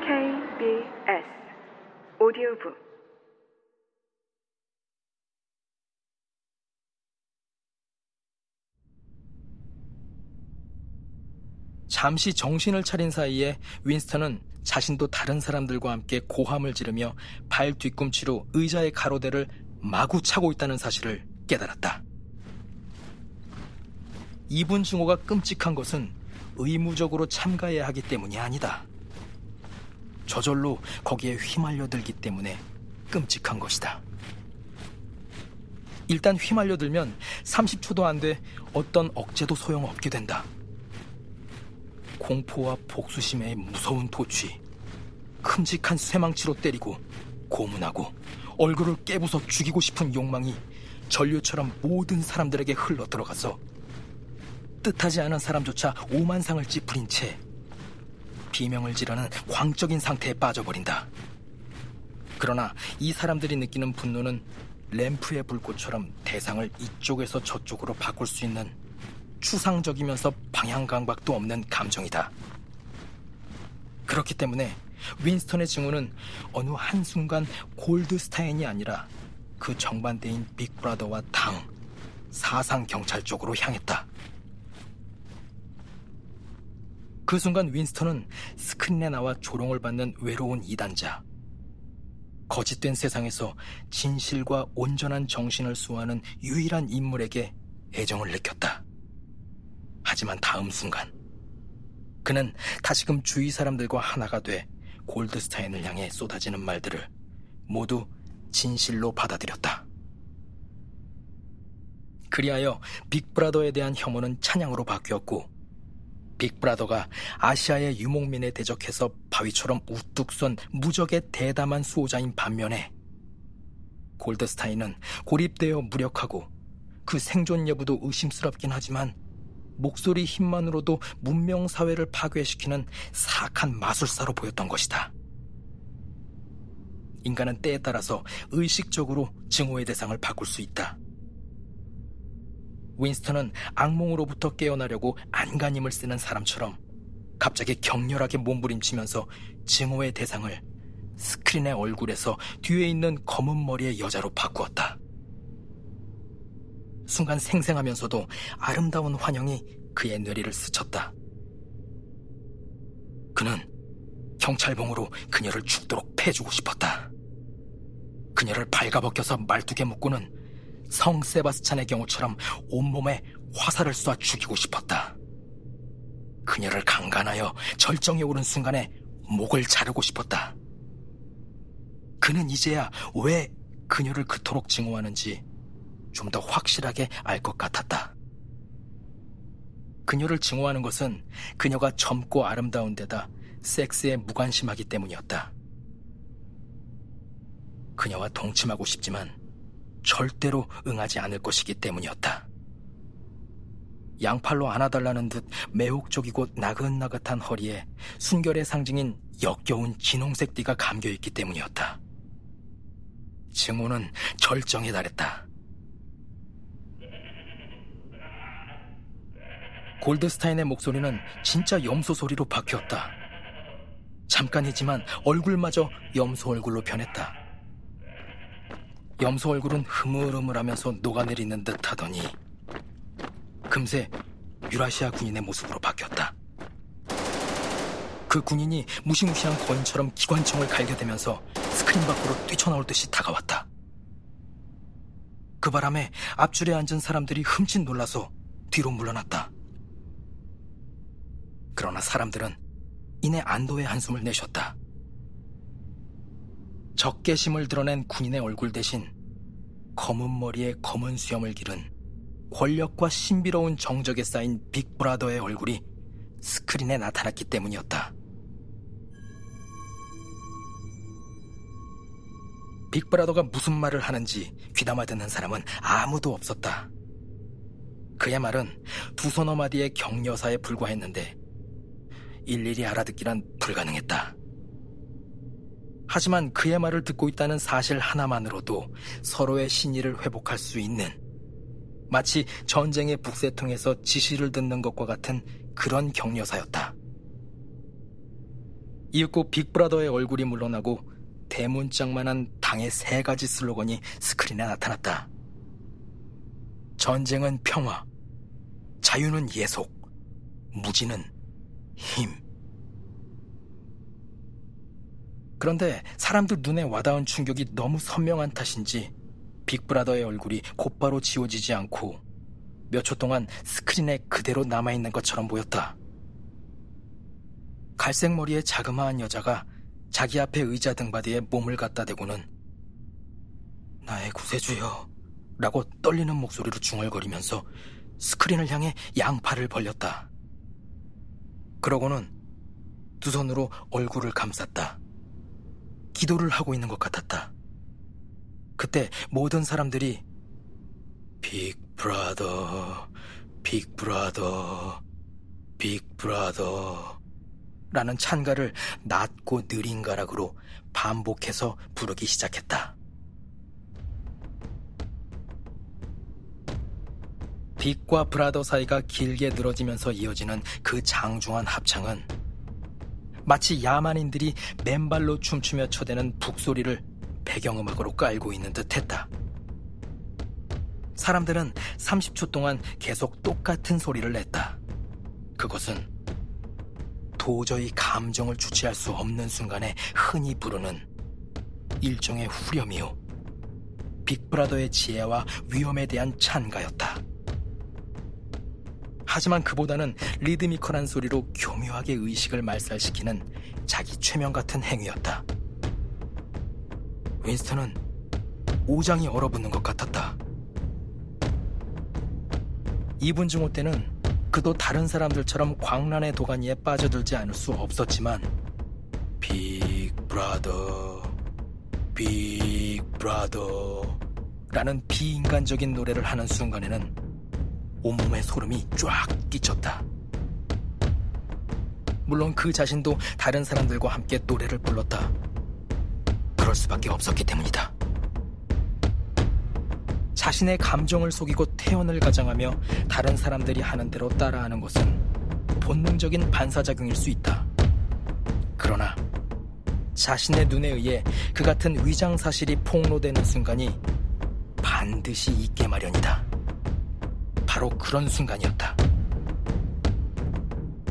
KBS 오디오북 잠시 정신을 차린 사이에 윈스턴은 자신도 다른 사람들과 함께 고함을 지르며 발 뒤꿈치로 의자의 가로대를 마구 차고 있다는 사실을 깨달았다. 이분 증오가 끔찍한 것은 의무적으로 참가해야 하기 때문이 아니다. 저절로 거기에 휘말려들기 때문에 끔찍한 것이다. 일단 휘말려들면 30초도 안 돼 어떤 억제도 소용없게 된다. 공포와 복수심의 무서운 도취, 큼직한 쇠망치로 때리고 고문하고 얼굴을 깨부숴 죽이고 싶은 욕망이 전류처럼 모든 사람들에게 흘러 들어가서 뜻하지 않은 사람조차 오만상을 찌푸린 채 비명을 지르는 광적인 상태에 빠져버린다. 그러나 이 사람들이 느끼는 분노는 램프의 불꽃처럼 대상을 이쪽에서 저쪽으로 바꿀 수 있는 추상적이면서 방향 감각도 없는 감정이다. 그렇기 때문에 윈스턴의 증오는 어느 한순간 골드스타인이 아니라 그 정반대인 빅브라더와 당, 사상 경찰 쪽으로 향했다. 그 순간 윈스턴은 스크린에 나와 조롱을 받는 외로운 이단자. 거짓된 세상에서 진실과 온전한 정신을 수호하는 유일한 인물에게 애정을 느꼈다. 하지만 다음 순간 그는 다시금 주위 사람들과 하나가 돼 골드스타인을 향해 쏟아지는 말들을 모두 진실로 받아들였다. 그리하여 빅브라더에 대한 혐오는 찬양으로 바뀌었고 빅브라더가 아시아의 유목민에 대적해서 바위처럼 우뚝 선 무적의 대담한 수호자인 반면에 골드스타인은 고립되어 무력하고 그 생존 여부도 의심스럽긴 하지만 목소리 힘만으로도 문명 사회를 파괴시키는 사악한 마술사로 보였던 것이다. 인간은 때에 따라서 의식적으로 증오의 대상을 바꿀 수 있다. 윈스턴은 악몽으로부터 깨어나려고 안간힘을 쓰는 사람처럼 갑자기 격렬하게 몸부림치면서 증오의 대상을 스크린의 얼굴에서 뒤에 있는 검은 머리의 여자로 바꾸었다. 순간 생생하면서도 아름다운 환영이 그의 뇌리를 스쳤다. 그는 경찰봉으로 그녀를 죽도록 패주고 싶었다. 그녀를 발가벗겨서 말뚝에 묶고는 성 세바스찬의 경우처럼 온몸에 화살을 쏴 죽이고 싶었다. 그녀를 강간하여 절정에 오른 순간에 목을 자르고 싶었다. 그는 이제야 왜 그녀를 그토록 증오하는지 좀 더 확실하게 알 것 같았다. 그녀를 증오하는 것은 그녀가 젊고 아름다운 데다 섹스에 무관심하기 때문이었다. 그녀와 동침하고 싶지만 절대로 응하지 않을 것이기 때문이었다. 양팔로 안아달라는 듯 매혹적이고 나긋나긋한 허리에 순결의 상징인 역겨운 진홍색 띠가 감겨있기 때문이었다. 증오는 절정에 달했다. 골드스타인의 목소리는 진짜 염소 소리로 바뀌었다. 잠깐이지만 얼굴마저 염소 얼굴로 변했다. 염소 얼굴은 흐물흐물하면서 녹아내리는 듯 하더니 금세 유라시아 군인의 모습으로 바뀌었다. 그 군인이 무시무시한 거인처럼 기관총을 갈겨대면서 스크린 밖으로 뛰쳐나올 듯이 다가왔다. 그 바람에 앞줄에 앉은 사람들이 흠칫 놀라서 뒤로 물러났다. 그러나 사람들은 이내 안도의 한숨을 내셨다. 적개심을 드러낸 군인의 얼굴 대신 검은 머리에 검은 수염을 기른 권력과 신비로운 정적에 쌓인 빅브라더의 얼굴이 스크린에 나타났기 때문이었다. 빅브라더가 무슨 말을 하는지 귀담아 듣는 사람은 아무도 없었다. 그의 말은 두 서너 마디의 격려사에 불과했는데 일일이 알아듣기란 불가능했다. 하지만 그의 말을 듣고 있다는 사실 하나만으로도 서로의 신의를 회복할 수 있는 마치 전쟁의 북새통에서 지시를 듣는 것과 같은 그런 격려사였다. 이윽고 빅브라더의 얼굴이 물러나고 대문짝만한 당의 세 가지 슬로건이 스크린에 나타났다. 전쟁은 평화, 자유는 예속, 무지는 힘. 그런데 사람들 눈에 와닿은 충격이 너무 선명한 탓인지 빅브라더의 얼굴이 곧바로 지워지지 않고 몇 초 동안 스크린에 그대로 남아있는 것처럼 보였다. 갈색 머리의 자그마한 여자가 자기 앞에 의자 등받이에 몸을 갖다 대고는 나의 구세주여 라고 떨리는 목소리로 중얼거리면서 스크린을 향해 양팔을 벌렸다. 그러고는 두 손으로 얼굴을 감쌌다. 기도를 하고 있는 것 같았다. 그때 모든 사람들이 빅 브라더, 빅 브라더, 빅 브라더 라는 찬가를 낮고 느린 가락으로 반복해서 부르기 시작했다. 빅과 브라더 사이가 길게 늘어지면서 이어지는 그 장중한 합창은 마치 야만인들이 맨발로 춤추며 쳐대는 북소리를 배경음악으로 깔고 있는 듯 했다. 사람들은 30초 동안 계속 똑같은 소리를 냈다. 그것은 도저히 감정을 주체할 수 없는 순간에 흔히 부르는 일종의 후렴이요. 빅브라더의 지혜와 위험에 대한 찬가였다. 하지만 그보다는 리드미컬한 소리로 교묘하게 의식을 말살시키는 자기 최면 같은 행위였다. 윈스턴은 오장이 얼어붙는 것 같았다. 2분 증후 때는 그도 다른 사람들처럼 광란의 도가니에 빠져들지 않을 수 없었지만 빅 브라더 빅 브라더 라는 비인간적인 노래를 하는 순간에는 온몸에 소름이 쫙 끼쳤다. 물론 그 자신도 다른 사람들과 함께 노래를 불렀다. 그럴 수밖에 없었기 때문이다. 자신의 감정을 속이고 태연을 가장하며 다른 사람들이 하는 대로 따라하는 것은 본능적인 반사작용일 수 있다. 그러나 자신의 눈에 의해 그 같은 위장 사실이 폭로되는 순간이 반드시 있게 마련이다. 바로 그런 순간이었다.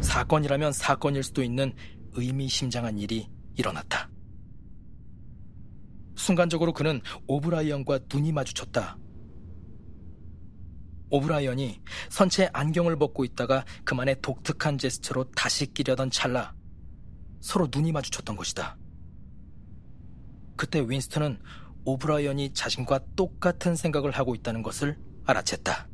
사건이라면 사건일 수도 있는 의미심장한 일이 일어났다. 순간적으로 그는 오브라이언과 눈이 마주쳤다. 오브라이언이 선체 안경을 벗고 있다가 그만의 독특한 제스처로 다시 끼려던 찰나 서로 눈이 마주쳤던 것이다. 그때 윈스턴은 오브라이언이 자신과 똑같은 생각을 하고 있다는 것을 알아챘다.